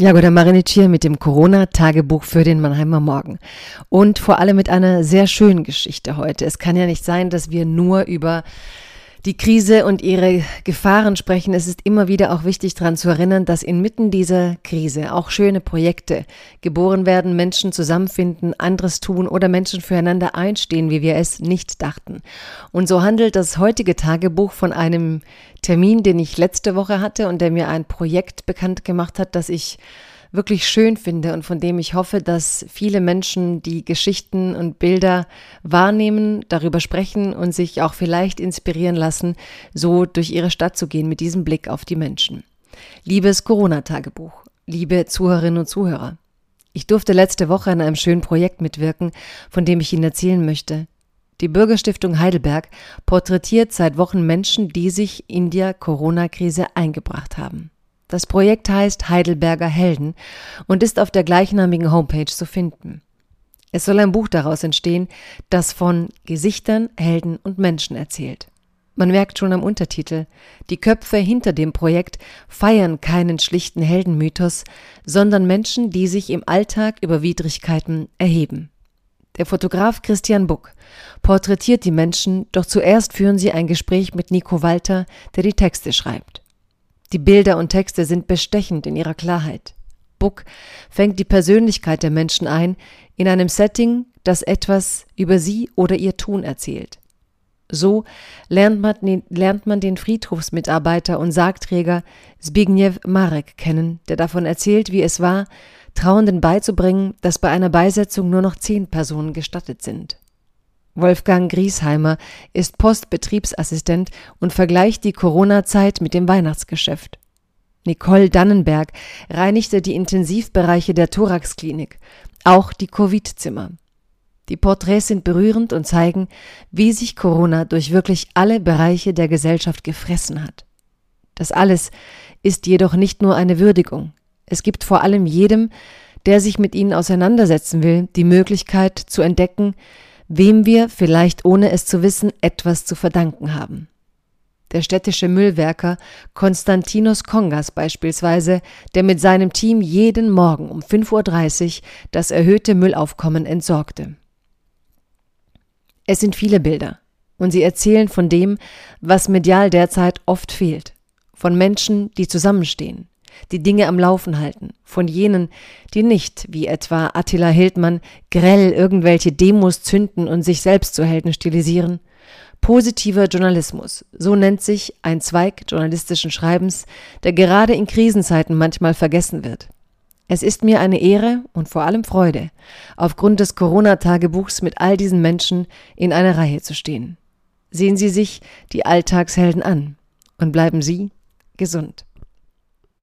Jagoda Marinic hier mit dem Corona-Tagebuch für den Mannheimer Morgen. Und vor allem mit einer sehr schönen Geschichte heute. Es kann ja nicht sein, dass wir nur über die Krise und ihre Gefahren sprechen. Es ist immer wieder auch wichtig daran zu erinnern, dass inmitten dieser Krise auch schöne Projekte geboren werden, Menschen zusammenfinden, anderes tun oder Menschen füreinander einstehen, wie wir es nicht dachten. Und so handelt das heutige Tagebuch von einem Termin, den ich letzte Woche hatte und der mir ein Projekt bekannt gemacht hat, das ich wirklich schön finde und von dem ich hoffe, dass viele Menschen die Geschichten und Bilder wahrnehmen, darüber sprechen und sich auch vielleicht inspirieren lassen, so durch ihre Stadt zu gehen mit diesem Blick auf die Menschen. Liebes Corona-Tagebuch, liebe Zuhörerinnen und Zuhörer, ich durfte letzte Woche an einem schönen Projekt mitwirken, von dem ich Ihnen erzählen möchte. Die Bürgerstiftung Heidelberg porträtiert seit Wochen Menschen, die sich in der Corona-Krise eingebracht haben. Das Projekt heißt Heidelberger Helden und ist auf der gleichnamigen Homepage zu finden. Es soll ein Buch daraus entstehen, das von Gesichtern, Helden und Menschen erzählt. Man merkt schon am Untertitel, die Köpfe hinter dem Projekt feiern keinen schlichten Heldenmythos, sondern Menschen, die sich im Alltag über Widrigkeiten erheben. Der Fotograf Christian Buck porträtiert die Menschen, doch zuerst führen sie ein Gespräch mit Nico Walter, der die Texte schreibt. Die Bilder und Texte sind bestechend in ihrer Klarheit. Buck fängt die Persönlichkeit der Menschen ein in einem Setting, das etwas über sie oder ihr Tun erzählt. So lernt man, lernt man den Friedhofsmitarbeiter und Sargträger Zbigniew Marek kennen, der davon erzählt, wie es war, Trauenden beizubringen, dass bei einer Beisetzung nur noch zehn Personen gestattet sind. Wolfgang Griesheimer ist Postbetriebsassistent und vergleicht die Corona-Zeit mit dem Weihnachtsgeschäft. Nicole Dannenberg reinigte die Intensivbereiche der Thoraxklinik, auch die Covid-Zimmer. Die Porträts sind berührend und zeigen, wie sich Corona durch wirklich alle Bereiche der Gesellschaft gefressen hat. Das alles ist jedoch nicht nur eine Würdigung. Es gibt vor allem jedem, der sich mit ihnen auseinandersetzen will, die Möglichkeit zu entdecken, wem wir vielleicht ohne es zu wissen etwas zu verdanken haben. Der städtische Müllwerker Konstantinos Kongas beispielsweise, der mit seinem Team jeden Morgen um 5.30 Uhr das erhöhte Müllaufkommen entsorgte. Es sind viele Bilder und sie erzählen von dem, was medial derzeit oft fehlt, von Menschen, die zusammenstehen, die Dinge am Laufen halten, von jenen, die nicht, wie etwa Attila Hildmann, grell irgendwelche Demos zünden und sich selbst zu Helden stilisieren. Positiver Journalismus, so nennt sich ein Zweig journalistischen Schreibens, der gerade in Krisenzeiten manchmal vergessen wird. Es ist mir eine Ehre und vor allem Freude, aufgrund des Corona-Tagebuchs mit all diesen Menschen in einer Reihe zu stehen. Sehen Sie sich die Alltagshelden an und bleiben Sie gesund.